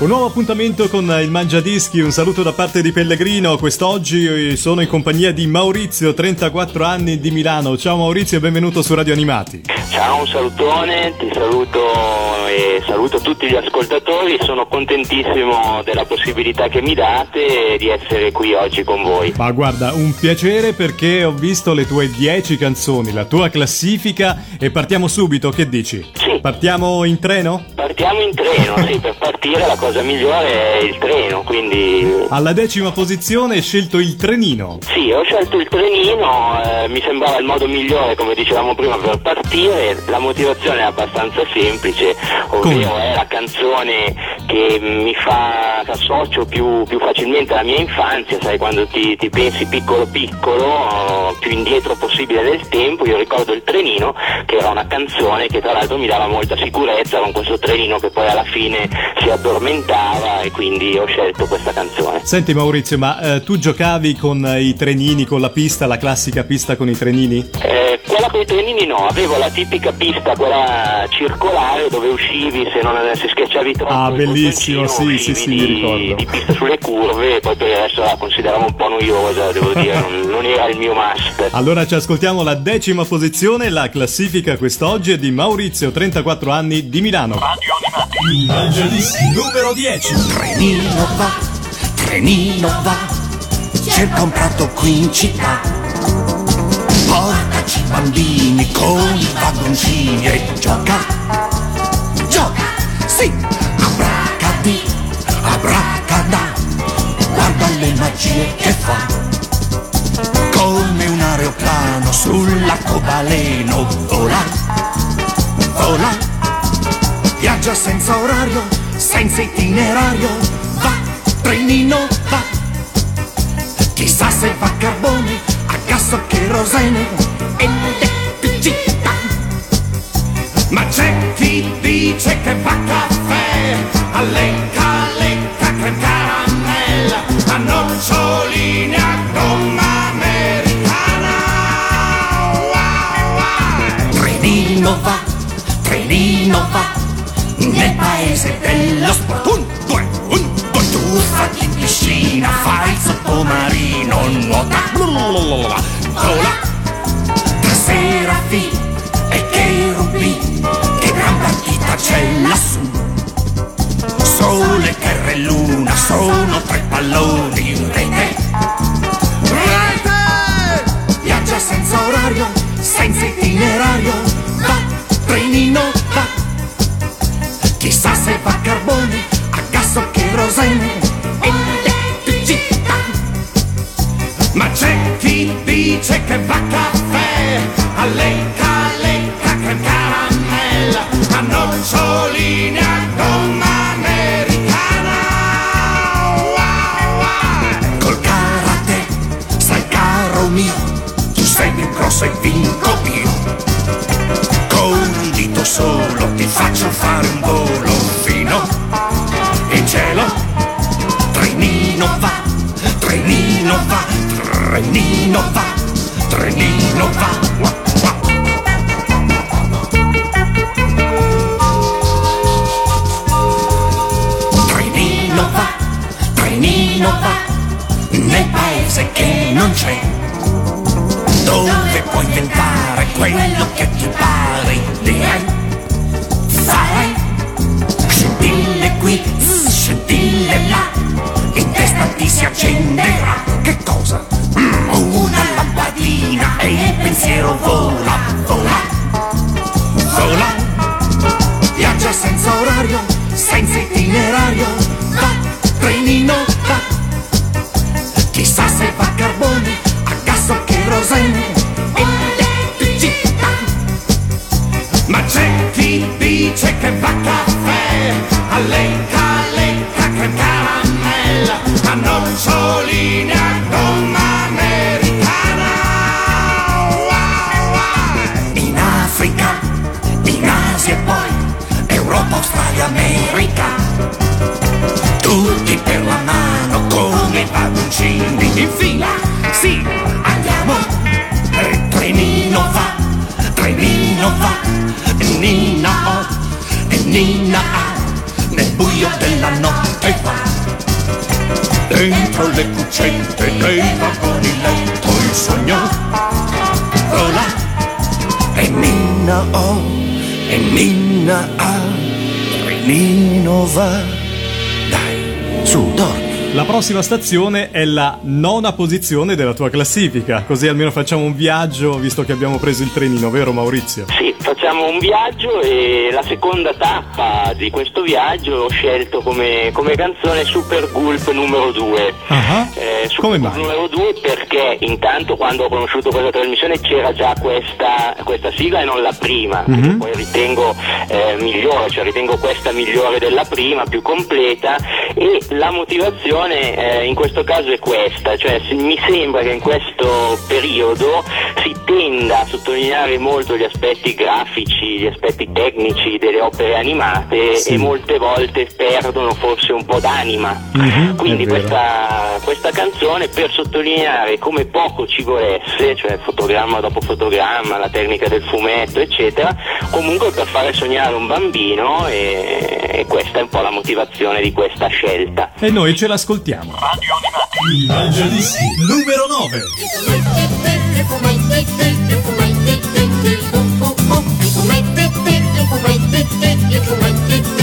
Un nuovo appuntamento con il Mangiadischi, un saluto da parte di Pellegrino. Quest'oggi sono in compagnia di Maurizio, 34 anni di Milano. Ciao Maurizio e benvenuto su Radio Animati. Ciao, un salutone, ti saluto e saluto tutti gli ascoltatori. Sono contentissimo della possibilità che mi date di essere qui oggi con voi. Ma guarda, un piacere perché ho visto le tue 10 canzoni, la tua classifica e partiamo subito, che dici? Sì. Partiamo in treno? Partiamo in treno, sì, per partire la cosa migliore è il treno, quindi... Alla decima posizione hai scelto il trenino. Sì, ho scelto il trenino, eh, mi sembrava il modo migliore, come dicevamo prima, per partire. La motivazione è abbastanza semplice, ovvero Come? è la canzone che mi fa associo più, più facilmente alla mia infanzia, sai, quando ti, ti pensi piccolo piccolo, più indietro possibile del tempo, io ricordo il trenino, che era una canzone che tra l'altro mi dava molta sicurezza con questo trenino che poi alla fine si addormentava e quindi ho scelto questa canzone. Senti Maurizio, ma eh, tu giocavi con i trenini, con la pista, la classica pista con i trenini? Eh, quella con i trenini no, avevo la tipica pista, quella circolare dove uscivi se non se schiacciavi troppo. Ah, bellissimo, sì, sì, sì, mi di, ricordo. Di pista sulle curve e poi per adesso la consideravo un po' noiosa, devo dire, non, non era il mio must. Allora ci ascoltiamo la decima posizione, la classifica quest'oggi è di Maurizio, 34 anni di Milano. Numero 10. Trenino va, trenino va, cerca un prato qui in città. Bambini con i vagoncini e gioca, gioca, sì, abracadì, abracadà, guarda le magie che fa. Come un aeroplano sull'arcobaleno vola, vola, viaggia senza orario, senza itinerario, va, trenino va. Chissà se fa carbone, a gas o kerosene, elettricità. Ma c'è chi dice che fa caffè, allenca, lecca, crem caramella, a noccioline a gomma americana. Wow, wow. Trenino va, trenino va, nel paese dello sport. Un, due, un, due, tuffati in piscina, fai il sottomarino, nuota, vola, c'è lassù. Sole, terra e luna sono tre palloni in rete. Rete! Viaggia senza orario, senza itinerario, va, trenino va. Chissà se fa carbone, a gas o kerosene, elettricità. Ma c'è chi dice che va caffè, allenca, lecca, crem caramella, a noccioline a gomma americana. Wow, wow. Col karate, sai caro mio, tu sei più grosso e vinco io. Con un dito solo ti faccio fare un volo fino in cielo. Trenino va, trenino va, trenino va, trenino va. Wa, wa. Non c'è. Dove puoi inventare quello che ti pare direi farai scintille qui scintille là in testa ti si accenderà. Che cosa? Mm, una lampadina e il pensiero vola vola vola. Viaggia senza orario prossima stazione è la nona posizione della tua classifica, così almeno facciamo un viaggio visto che abbiamo preso il trenino, vero Maurizio? Sì, facciamo un viaggio e la seconda tappa di questo viaggio ho scelto come, come canzone Super Gulp numero 2. Ah, Eh, Super come mai? numero 2 perché intanto quando ho conosciuto questa trasmissione c'era già questa, questa sigla e non la prima, Mhm. che poi ritengo eh, migliore, cioè ritengo questa migliore della prima, più completa e la motivazione eh, in questo caso è questa, cioè se- mi sembra che in questo periodo si tenda a sottolineare molto gli aspetti grafici, gli aspetti tecnici delle opere animate Sì. e molte volte perdono forse un po' d'anima. Mhm, Quindi questa, questa canzone per sottolineare come poco ci volesse, cioè fotogramma dopo fotogramma, la tecnica del fumetto, eccetera, comunque per fare sognare un bambino e, e questa è un po' la motivazione di questa scelta. E noi ce l'ascoltiamo. Il Mangiadischi numero 9. Ragazzo,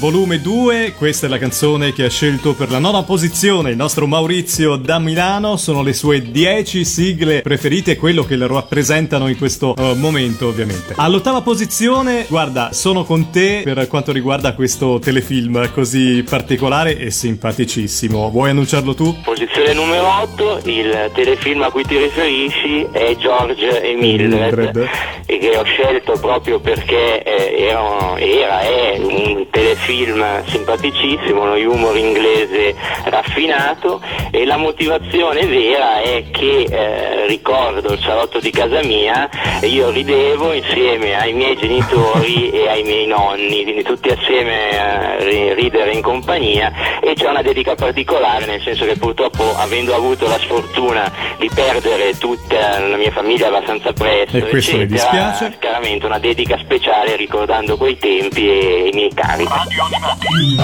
volume 2, questa è la canzone che ha scelto per la nona posizione il nostro Maurizio da Milano, sono le sue 10 sigle preferite, quello che le rappresentano in questo eh, momento ovviamente. All'ottava posizione, guarda, sono con te per quanto riguarda questo telefilm così particolare e simpaticissimo, vuoi annunciarlo tu? Posizione numero 8, il telefilm a cui ti riferisci è George e Mildred, Mildred. e che ho scelto proprio perché eh, era, era, è un telefilm simpaticissimo, uno humor inglese raffinato e la motivazione vera è che eh, ricordo il salotto di casa mia e io ridevo insieme ai miei genitori e ai miei nonni, quindi tutti assieme a ri- ridere in compagnia e c'è una dedica particolare nel senso che purtroppo avendo avuto la sfortuna di perdere tutta la mia famiglia abbastanza presto E questo mi eccetera, dispiace. chiaramente una dedica speciale ricordando quei tempi e i miei cari.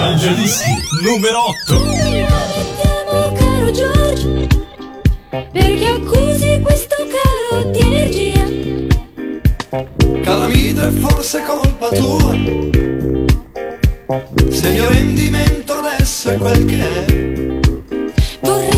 Mangiadischi numero 8. caro Giorgio? Perché accusi questo calo di energia? Calamita è forse colpa tua Se il mio rendimento adesso è quel che è Vorresti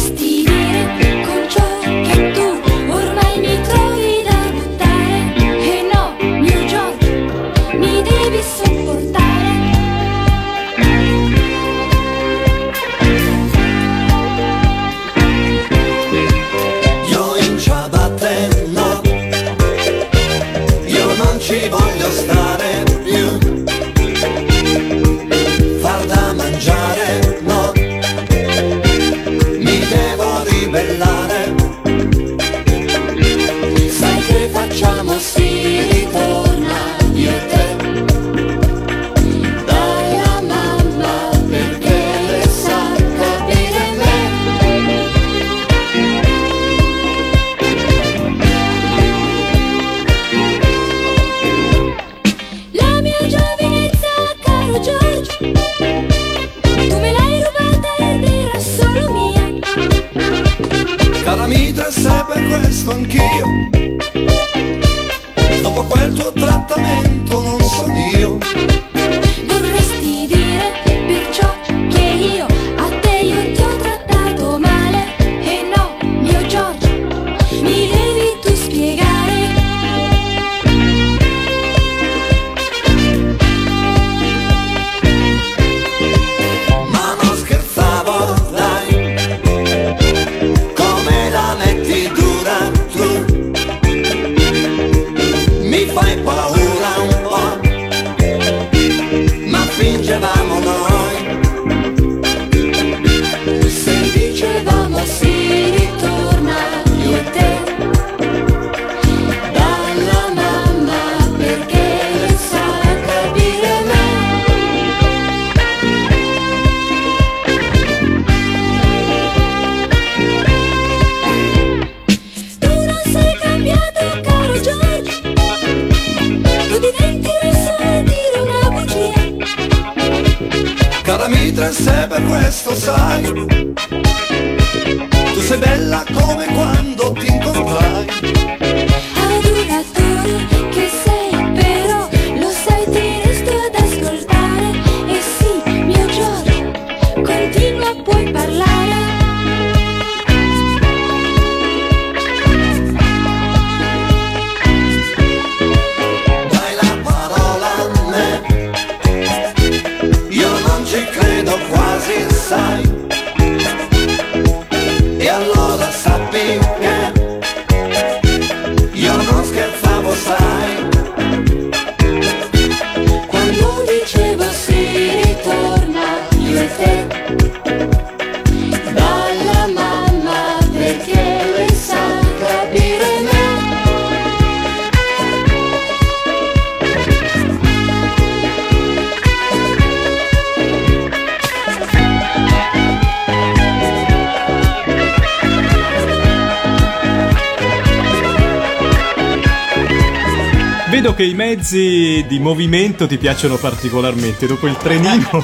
mezzi di movimento ti piacciono particolarmente. Dopo il trenino,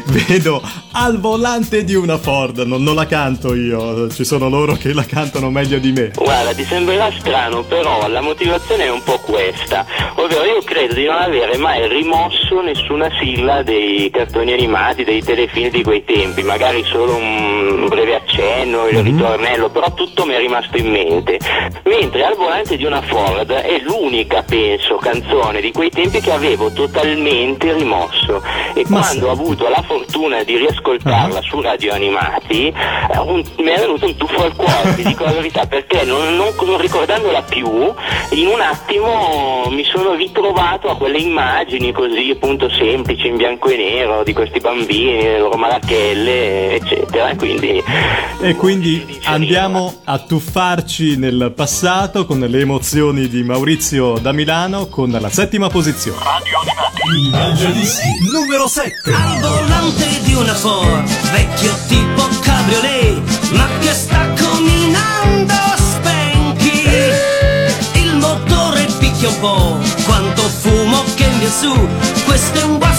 vedo al volante di una Ford. Non, non la canto io, ci sono loro che la cantano meglio di me. Guarda, ti sembrerà strano, però la motivazione è un po' questa. Ovvero io credo di non avere mai rimosso nessuna sigla dei cartoni animati, dei telefilm di quei tempi, magari solo un breve accenno, il ritornello, però tutto mi è rimasto in mente. Mentre al volante di una Ford è l'unica, penso, canzone di quei tempi che avevo totalmente rimosso. E Ma quando ho senti. avuto la fortuna di riascoltarla su Radio Animati, eh, un- mi è venuto un tuffo al cuore, ti dico la verità, perché non, non- non ricordandola più, in un attimo mi sono ritrovato a quelle immagini così appunto semplici in bianco e nero di questi bambini, le loro marachelle, eccetera. E quindi, E quindi andiamo a tuffarci nel passato con le emozioni di Maurizio da Milano con la settima posizione. Il Mangiadischi numero 7. Al volante di una Ford, vecchio tipo cabriolet, ma che sta combinando spenchi. Il motore picchia un po', quanto fumo che viene su, questo è un guasto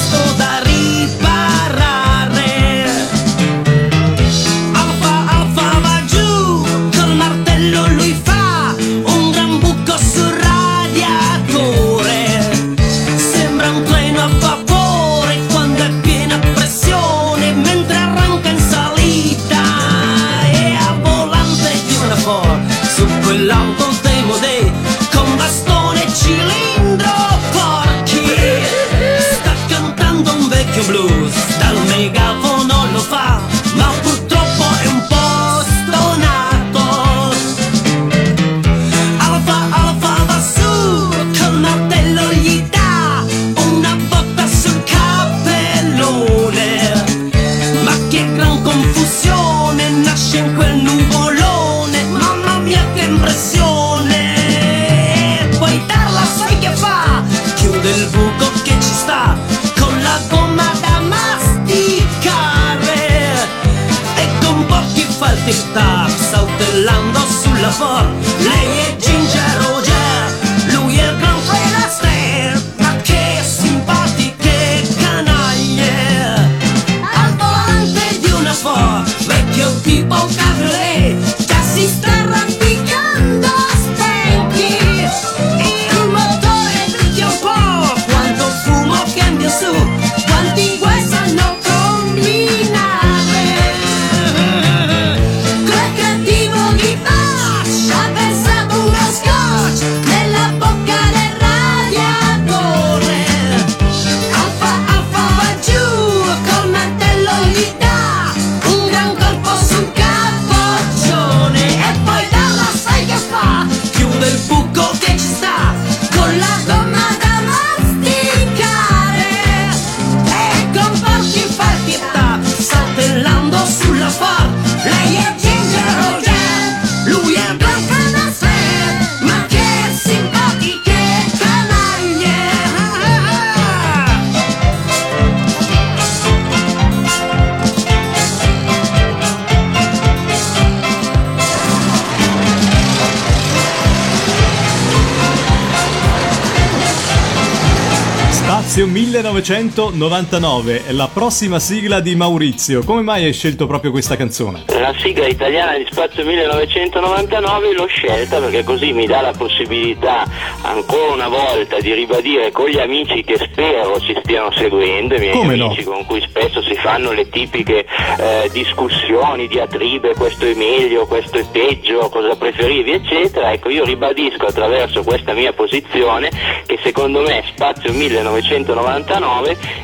1999 è la prossima sigla di Maurizio. Come mai hai scelto proprio questa canzone? La sigla italiana di Spazio 1999 l'ho scelta perché così mi dà la possibilità ancora una volta di ribadire con gli amici che spero ci stiano seguendo, i miei Come amici no? con cui spesso si fanno le tipiche eh, discussioni, diatribe, questo è meglio, questo è peggio, cosa preferivi, eccetera. Ecco, io ribadisco attraverso questa mia posizione che secondo me Spazio 1999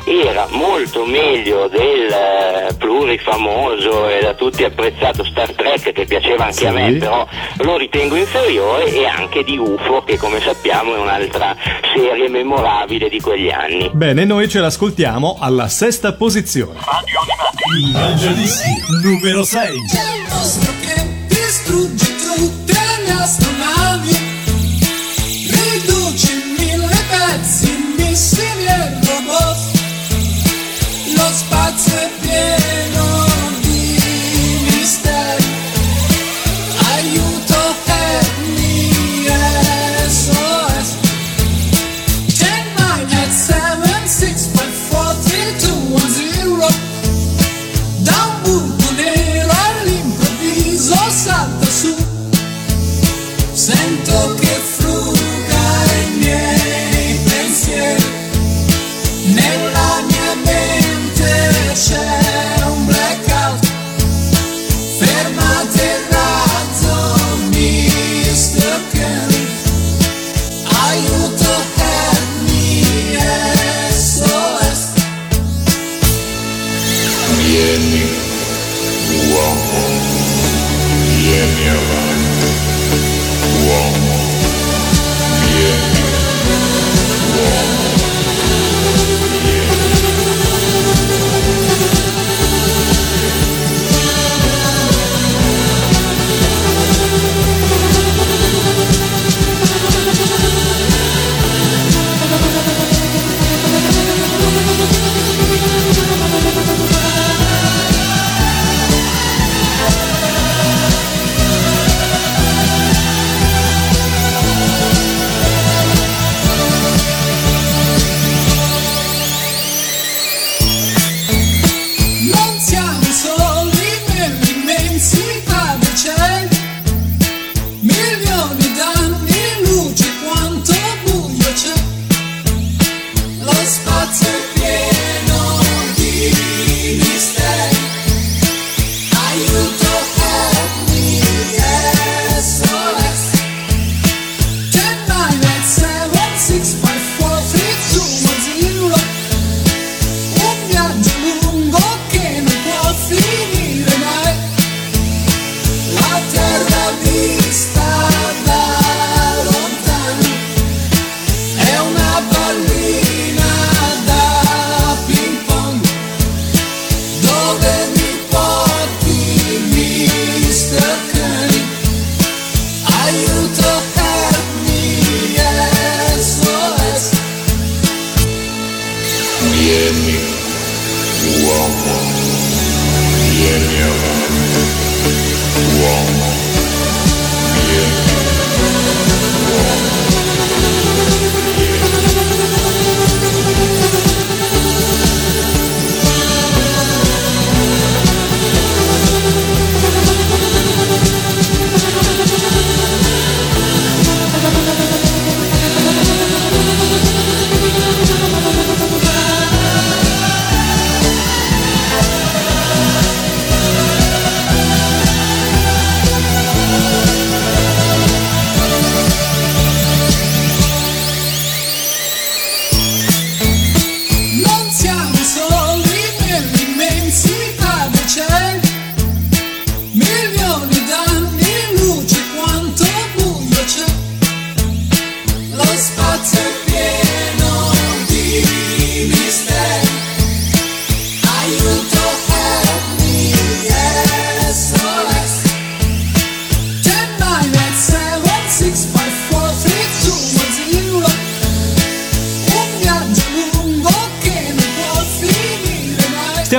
era molto meglio del eh, plurifamoso e da tutti apprezzato Star Trek che piaceva anche Sì. a me, però lo ritengo inferiore e anche di UFO che come sappiamo è un'altra serie memorabile di quegli anni. Bene, noi ce l'ascoltiamo alla sesta posizione. Il Mangiadischi numero 6. C'è il mostro che distrugge tutte le astronavi, spazio è pieno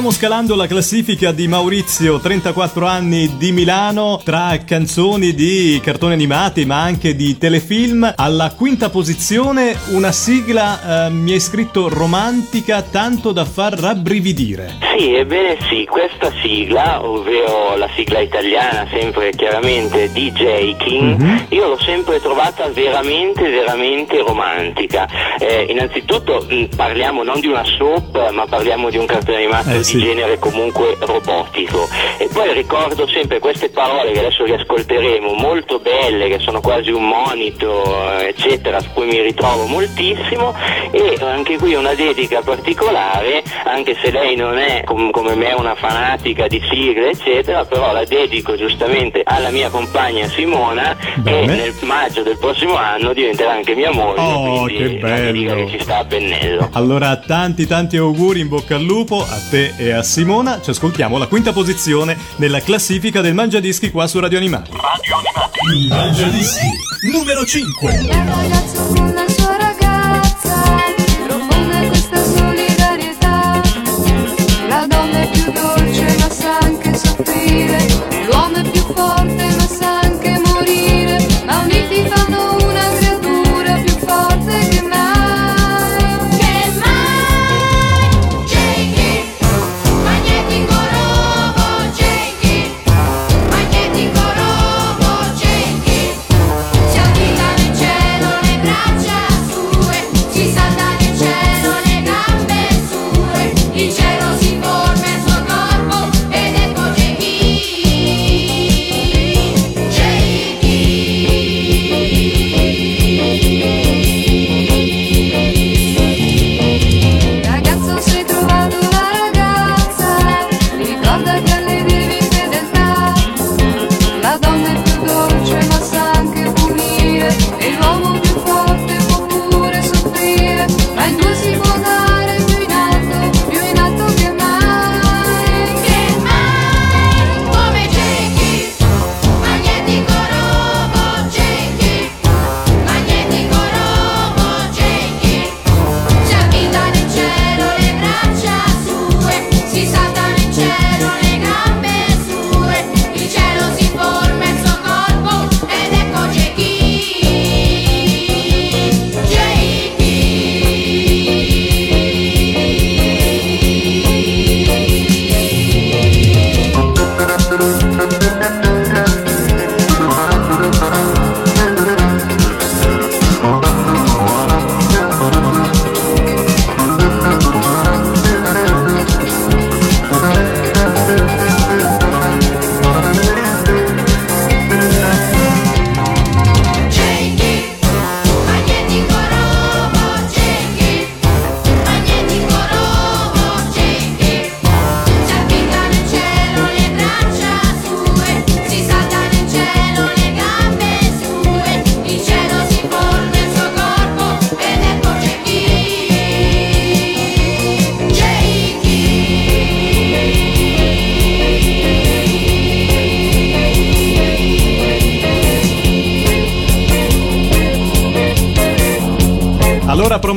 Stiamo scalando la classifica di Maurizio, 34 anni di Milano, tra canzoni di cartoni animati ma anche di telefilm. Alla quinta posizione una sigla, eh, mi hai scritto romantica, tanto da far rabbrividire. Sì, ebbene sì, questa sigla, ovvero la sigla italiana, sempre chiaramente DJ King, Mhm. io l'ho sempre trovata veramente, veramente romantica. Eh, innanzitutto mh, parliamo non di una soap, ma parliamo di un cartone animato Eh, di sì. Genere comunque robotico. E poi ricordo sempre queste parole che adesso riascolteremo, molto belle, che sono quasi un monito, eccetera, su cui mi ritrovo moltissimo. E anche qui una dedica particolare, anche se lei non è com- come me una fanatica di sigle, eccetera, però la dedico giustamente alla mia compagna Simona, Bene. che nel maggio del prossimo anno diventerà anche mia moglie. Oh, quindi che bello. che ci sta a pennello. Allora, tanti tanti auguri, in bocca al lupo a te e a Simona. Ci ascoltiamo la quinta posizione nella classifica del Mangiadischi qua su Radio Animati. Il Mangiadischi numero 5.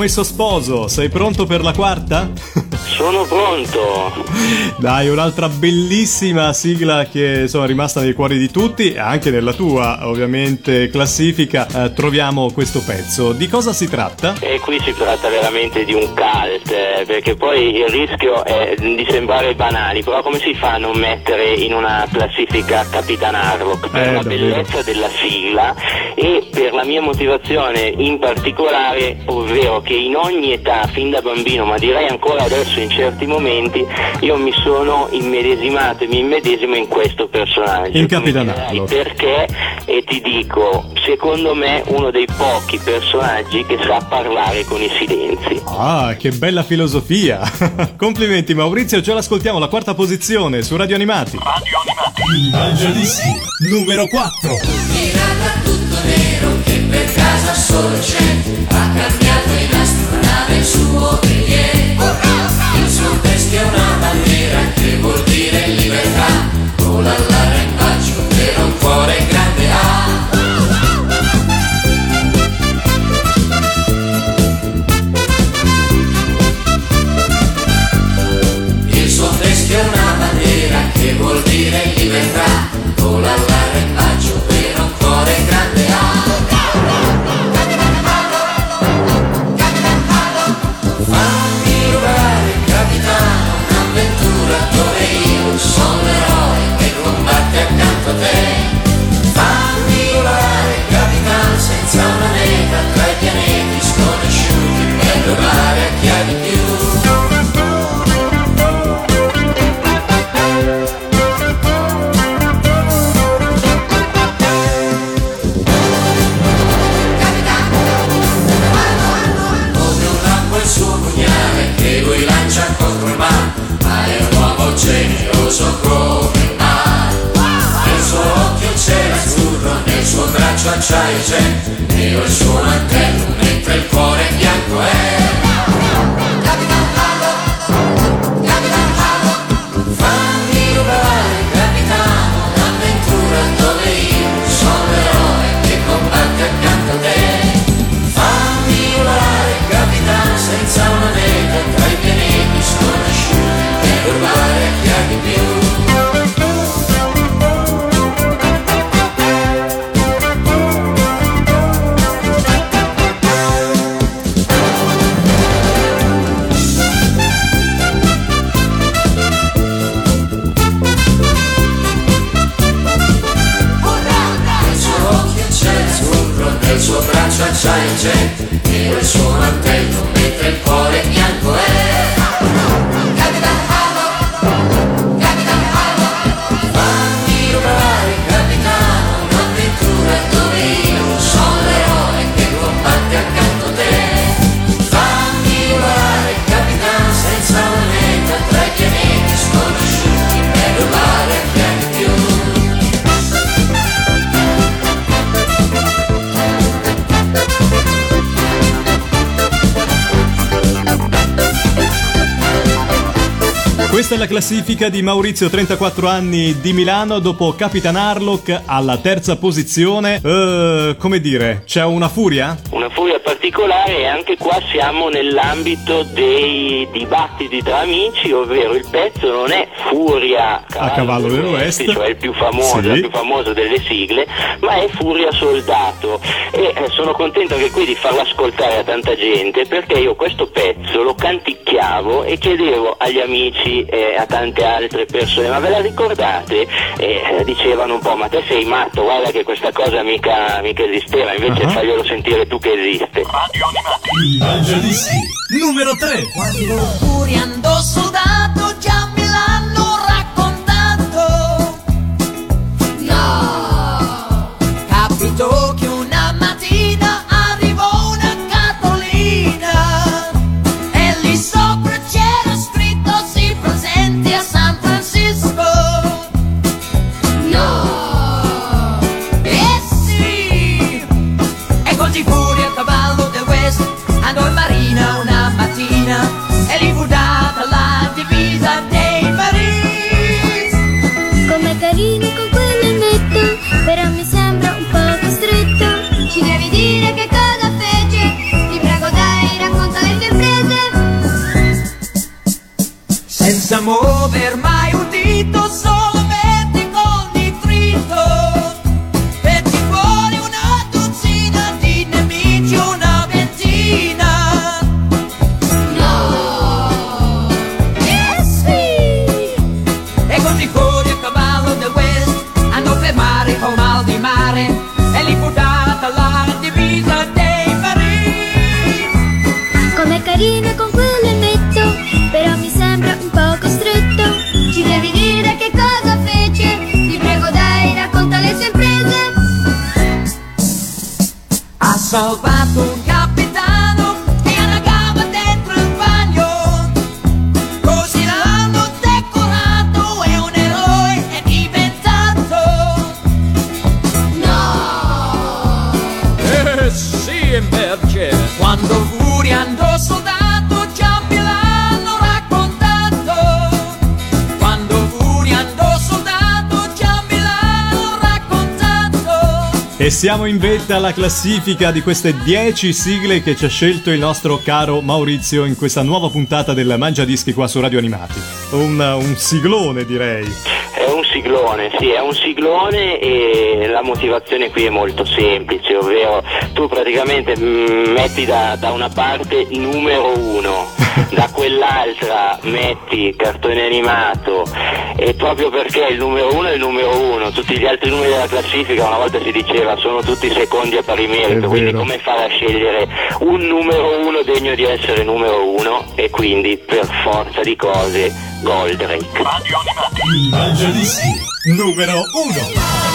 Promesso sposo, sei pronto per la quarta? Sono pronto. Dai, un'altra bellissima sigla che insomma, è rimasta nei cuori di tutti, anche nella tua ovviamente classifica eh, troviamo questo pezzo. Di cosa si tratta? E qui si tratta veramente di un cult, eh, perché poi il rischio è di sembrare banali, però come si fa a non mettere in una classifica Capitan Harlock? Per Eh, la davvero. bellezza della sigla e per la mia motivazione in particolare, ovvero che in ogni età, fin da bambino, ma direi ancora adesso in certi momenti, io mi sono immedesimato e mi immedesimo in questo personaggio. Il Capitan Mi dirai Harlock. Perché? E ti dico, secondo me uno dei pochi personaggi che sa parlare con i silenzi. Ah, che bella filosofia! Complimenti Maurizio, ce l'ascoltiamo alla quarta posizione su Radio Animati. Il Mangiadischi numero 4. Pirata tutto nero che per casa solo c'è Ha cambiato in astronave il suo briglie che vuol dire libertà, con in bacio per un cuore grande ah. Il suo freschio è una bandiera che vuol dire libertà, con in bacio. Questa è la classifica di Maurizio, 34 anni di Milano, dopo Capitan Harlock alla terza posizione. Eh, come dire, c'è una furia? Una furia particolare e anche qua siamo nell'ambito dei dibattiti tra amici, ovvero il pezzo non è Furia A cavallo dell'Oest. cioè il più famoso, Sì. la più famosa delle sigle, ma è Furia Soldato e eh, sono contento anche qui di farlo ascoltare a tanta gente perché io questo pezzo lo canticchiavo e chiedevo agli amici a tante altre persone ma ve la ricordate? E eh, dicevano un po' ma te sei matto, guarda che questa cosa mica, mica esisteva, invece Ah. faglielo sentire tu che esiste. Il Mangiadischi numero 3. Quando pure andò Ha E siamo in vetta alla classifica di queste 10 sigle che ci ha scelto il nostro caro Maurizio in questa nuova puntata del Mangia Dischi qua su Radio Animati. Un, un siglone direi. È un siglone, sì, è un siglone e la motivazione qui è molto semplice, ovvero tu praticamente mm, metti da, da una parte numero uno, da quell'altra metti cartone animato e proprio perché il numero uno è il numero uno, tutti gli altri numeri della classifica una volta si diceva sono tutti secondi a pari merito, quindi come fare a scegliere un numero uno degno di essere numero uno e quindi per forza di cose Goldrake. Mangiadischi numero 1.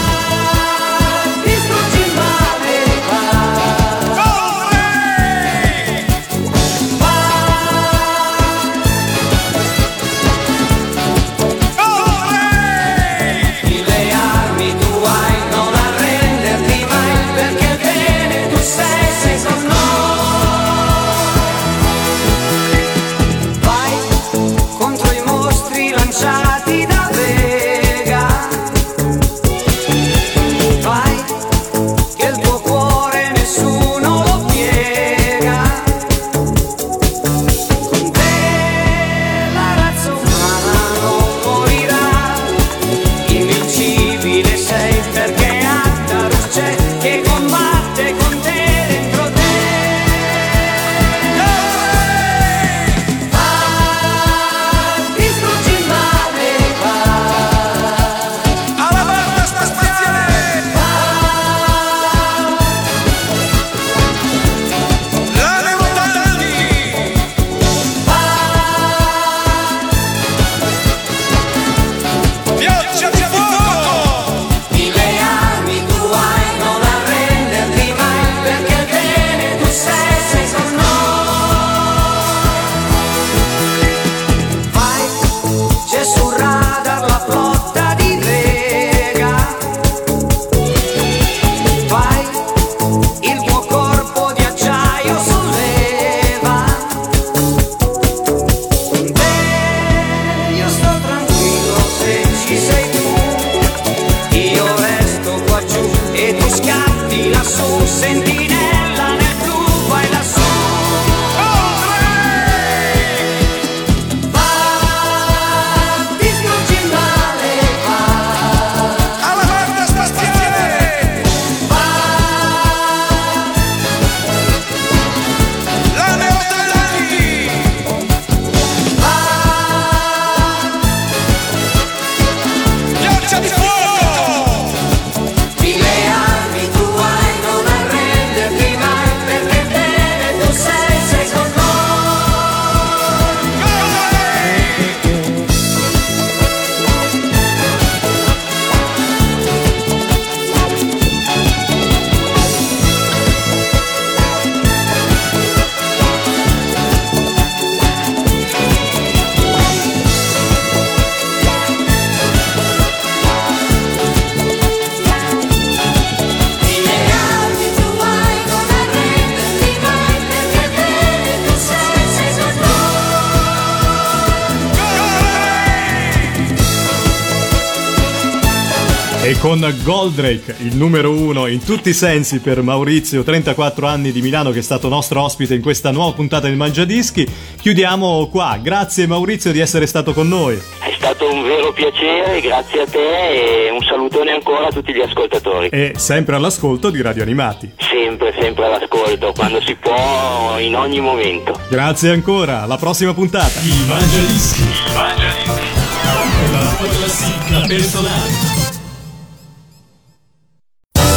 Con Goldrake, il numero uno in tutti i sensi per Maurizio, 34 anni di Milano, che è stato nostro ospite in questa nuova puntata del Mangiadischi, chiudiamo qua. Grazie Maurizio di essere stato con noi. È stato un vero piacere, grazie a te e un salutone ancora a tutti gli ascoltatori. E sempre all'ascolto di Radio Animati. Sempre, sempre all'ascolto, quando si può, in ogni momento. Grazie ancora, alla prossima puntata. Il Mangiadischi. Il Mangiadischi. La tua classifica personale.